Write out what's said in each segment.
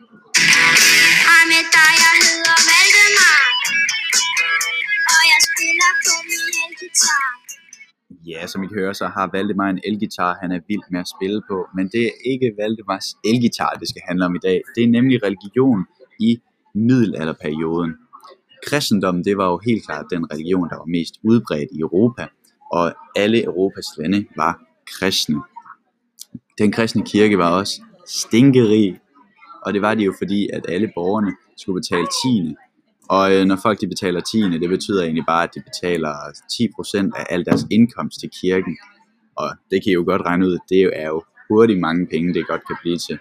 Hej med dig, jeg hedder Valdemar. Og jeg spiller på min elgitar. Ja, som I kan høre, så har Valdemar en elgitar, han er vild med at spille på. Men det er ikke Valdemars elgitar, det skal handle om i dag. Det er nemlig religion i middelalderperioden. Kristendommen, det var jo helt klart den religion, der var mest udbredt i Europa. Og alle Europas lande var kristne. Den kristne kirke var også stinkerig, og det var det jo fordi, at alle borgerne skulle betale tiende. Og øh, når folk de betaler tiende, det betyder egentlig bare, at de betaler 10% af al deres indkomst til kirken. Og det kan I jo godt regne ud, det er jo hurtigt mange penge, det godt kan blive til.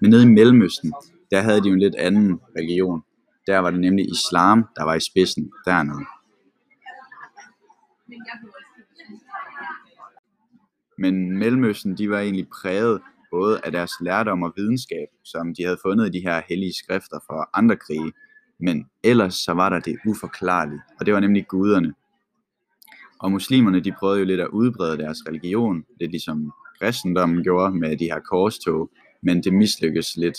Men nede i Mellemøsten, der havde de jo en lidt anden religion. Der var det nemlig islam, der var i spidsen dernede. Men Mellemøsten, de var egentlig præget både af deres lærdom og videnskab, som de havde fundet i de her hellige skrifter fra andre krige. Men ellers så var der det uforklarlige, og det var nemlig guderne. Og muslimerne, de prøvede jo lidt at udbrede deres religion, lidt ligesom kristendommen gjorde med de her korstog, men det mislykkedes lidt.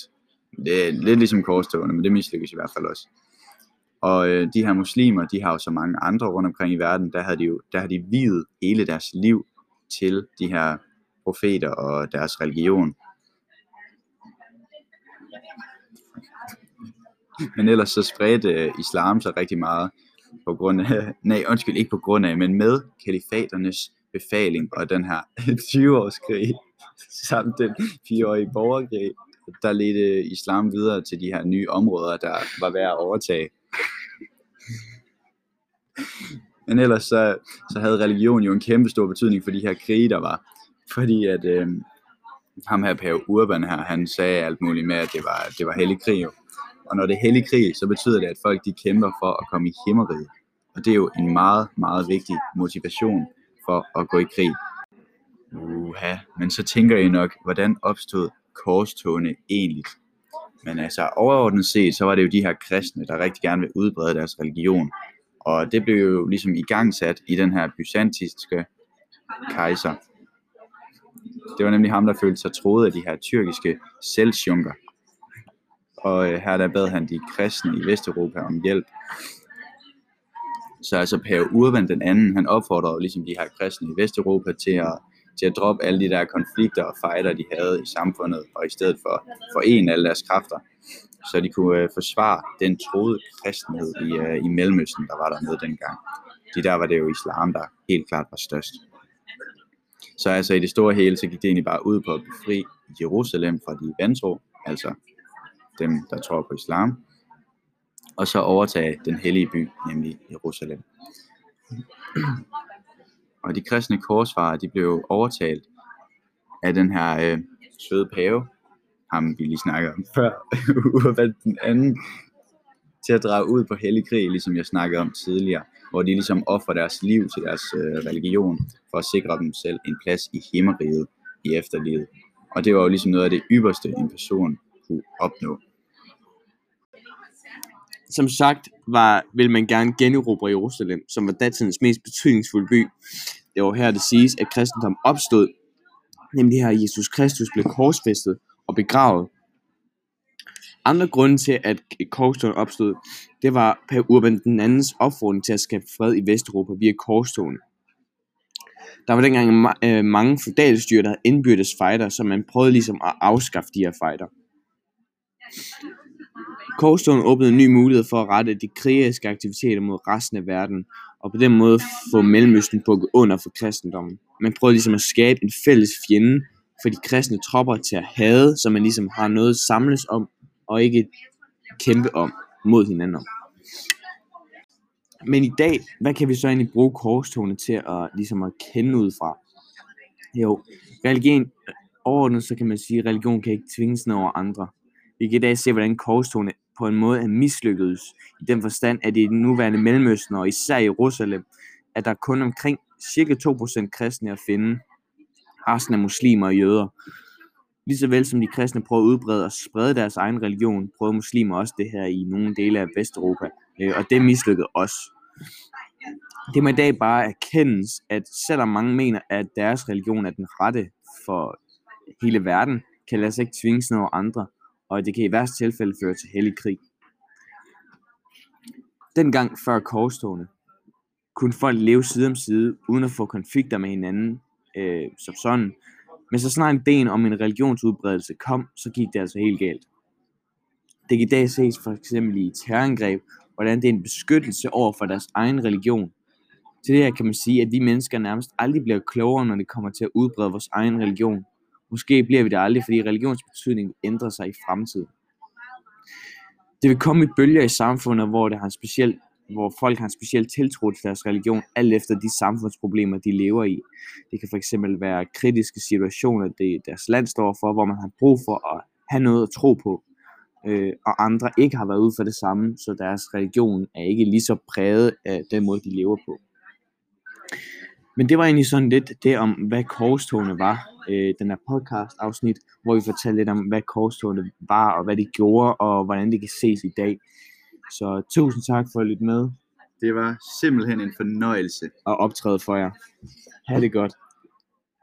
Det er lidt ligesom korstogene, men det mislykkedes i hvert fald også. Og øh, de her muslimer, de har jo så mange andre rundt omkring i verden, der har de jo der har de videt hele deres liv til de her profeter og deres religion. Men ellers så spredte øh, islam sig rigtig meget på grund af, nej undskyld, ikke på grund af, men med kalifaternes befaling og den her 20-årskrig samt den 4-årige borgerkrig, der ledte øh, islam videre til de her nye områder, der var værd at overtage. Men ellers så, så havde religion jo en kæmpe stor betydning for de her krige, der var. Fordi at øh, ham her Per Urban her, han sagde alt muligt med, at det var, det var hellig krig. Og når det er hellig krig, så betyder det, at folk de kæmper for at komme i himmeriget. Og det er jo en meget, meget vigtig motivation for at gå i krig. Uha, men så tænker I nok, hvordan opstod korstogene egentlig? Men altså overordnet set, så var det jo de her kristne, der rigtig gerne vil udbrede deres religion. Og det blev jo ligesom igangsat i den her byzantinske kejser. Det var nemlig ham, der følte sig troet af de her tyrkiske selvsjunker. Og øh, her der bad han de kristne i Vesteuropa om hjælp. Så altså pave Urban den anden, han opfordrede ligesom de her kristne i Vesteuropa til at, til at droppe alle de der konflikter og fejder, de havde i samfundet, og i stedet for forene alle deres kræfter, så de kunne øh, forsvare den troede kristenhed i, øh, i Mellemøsten, der var dernede dengang. De der var det jo islam, der helt klart var størst. Så altså i det store hele, så gik det egentlig bare ud på at befri Jerusalem fra de vantro, altså dem, der tror på islam, og så overtage den hellige by, nemlig Jerusalem. Og de kristne korsfarer, de blev overtalt af den her øh, søde pave, ham vi lige snakkede om før, Urban den anden, til at drage ud på hellig krig, ligesom jeg snakkede om tidligere, hvor de ligesom offrer deres liv til deres øh, religion, for at sikre dem selv en plads i himmeriget i efterlivet. Og det var jo ligesom noget af det ypperste, en person kunne opnå. Som sagt var, vil man gerne generobre Jerusalem, som var datidens mest betydningsfulde by. Det var her, det siges, at kristendom opstod, nemlig her Jesus Kristus blev korsfæstet og begravet. Andre grunde til, at korstogen opstod, det var Per Urban den andens opfordring til at skabe fred i Vesteuropa via korstogen. Der var dengang ma- øh, mange feudalstyre, der havde indbyrdes fighter, så man prøvede ligesom at afskaffe de her fighter. Korstogen åbnede en ny mulighed for at rette de krigeriske aktiviteter mod resten af verden, og på den måde få Mellemøsten bukket under for kristendommen. Man prøvede ligesom at skabe en fælles fjende for de kristne tropper til at hade, så man ligesom har noget at samles om, og ikke kæmpe om mod hinanden om. Men i dag, hvad kan vi så egentlig bruge korstogene til at, ligesom at kende ud fra? Jo, religion, overordnet så kan man sige, at religion kan ikke tvinges ned over andre. Vi kan i dag se, hvordan korstogene på en måde er mislykkedes, i den forstand, at i den nuværende Mellemøsten, og især i Jerusalem, at der kun omkring cirka 2% kristne at finde. Resten er muslimer og jøder. Ligeså vel som de kristne prøver at udbrede og sprede deres egen religion, prøver muslimer også det her i nogle dele af Vesteuropa, øh, og det mislykkede også. Det må i dag bare erkendes, at selvom mange mener, at deres religion er den rette for hele verden, kan lade sig ikke tvinges over andre, og det kan i værste tilfælde føre til hellig krig. Dengang før korstogene kunne folk leve side om side, uden at få konflikter med hinanden øh, som sådan. Men så snart ideen om en religionsudbredelse kom, så gik det altså helt galt. Det kan i dag ses for eksempel i terrorangreb, hvordan det er en beskyttelse over for deres egen religion. Til det her kan man sige, at vi mennesker nærmest aldrig bliver klogere, når det kommer til at udbrede vores egen religion. Måske bliver vi det aldrig, fordi religionsbetydning ændrer sig i fremtiden. Det vil komme i bølger i samfundet, hvor, det har en speciel, hvor folk har en speciel tiltro til deres religion, alt efter de samfundsproblemer, de lever i. Det kan fx være kritiske situationer, det deres land står for, hvor man har brug for at have noget at tro på, øh, og andre ikke har været ude for det samme, så deres religion er ikke lige så præget af den måde, de lever på. Men det var egentlig sådan lidt det om, hvad korstogene var. Øh, den her podcast afsnit, hvor vi fortalte lidt om, hvad korstogene var, og hvad de gjorde, og hvordan det kan ses i dag. Så tusind tak for at lytte med Det var simpelthen en fornøjelse. og optræde for jer. Ha' det godt.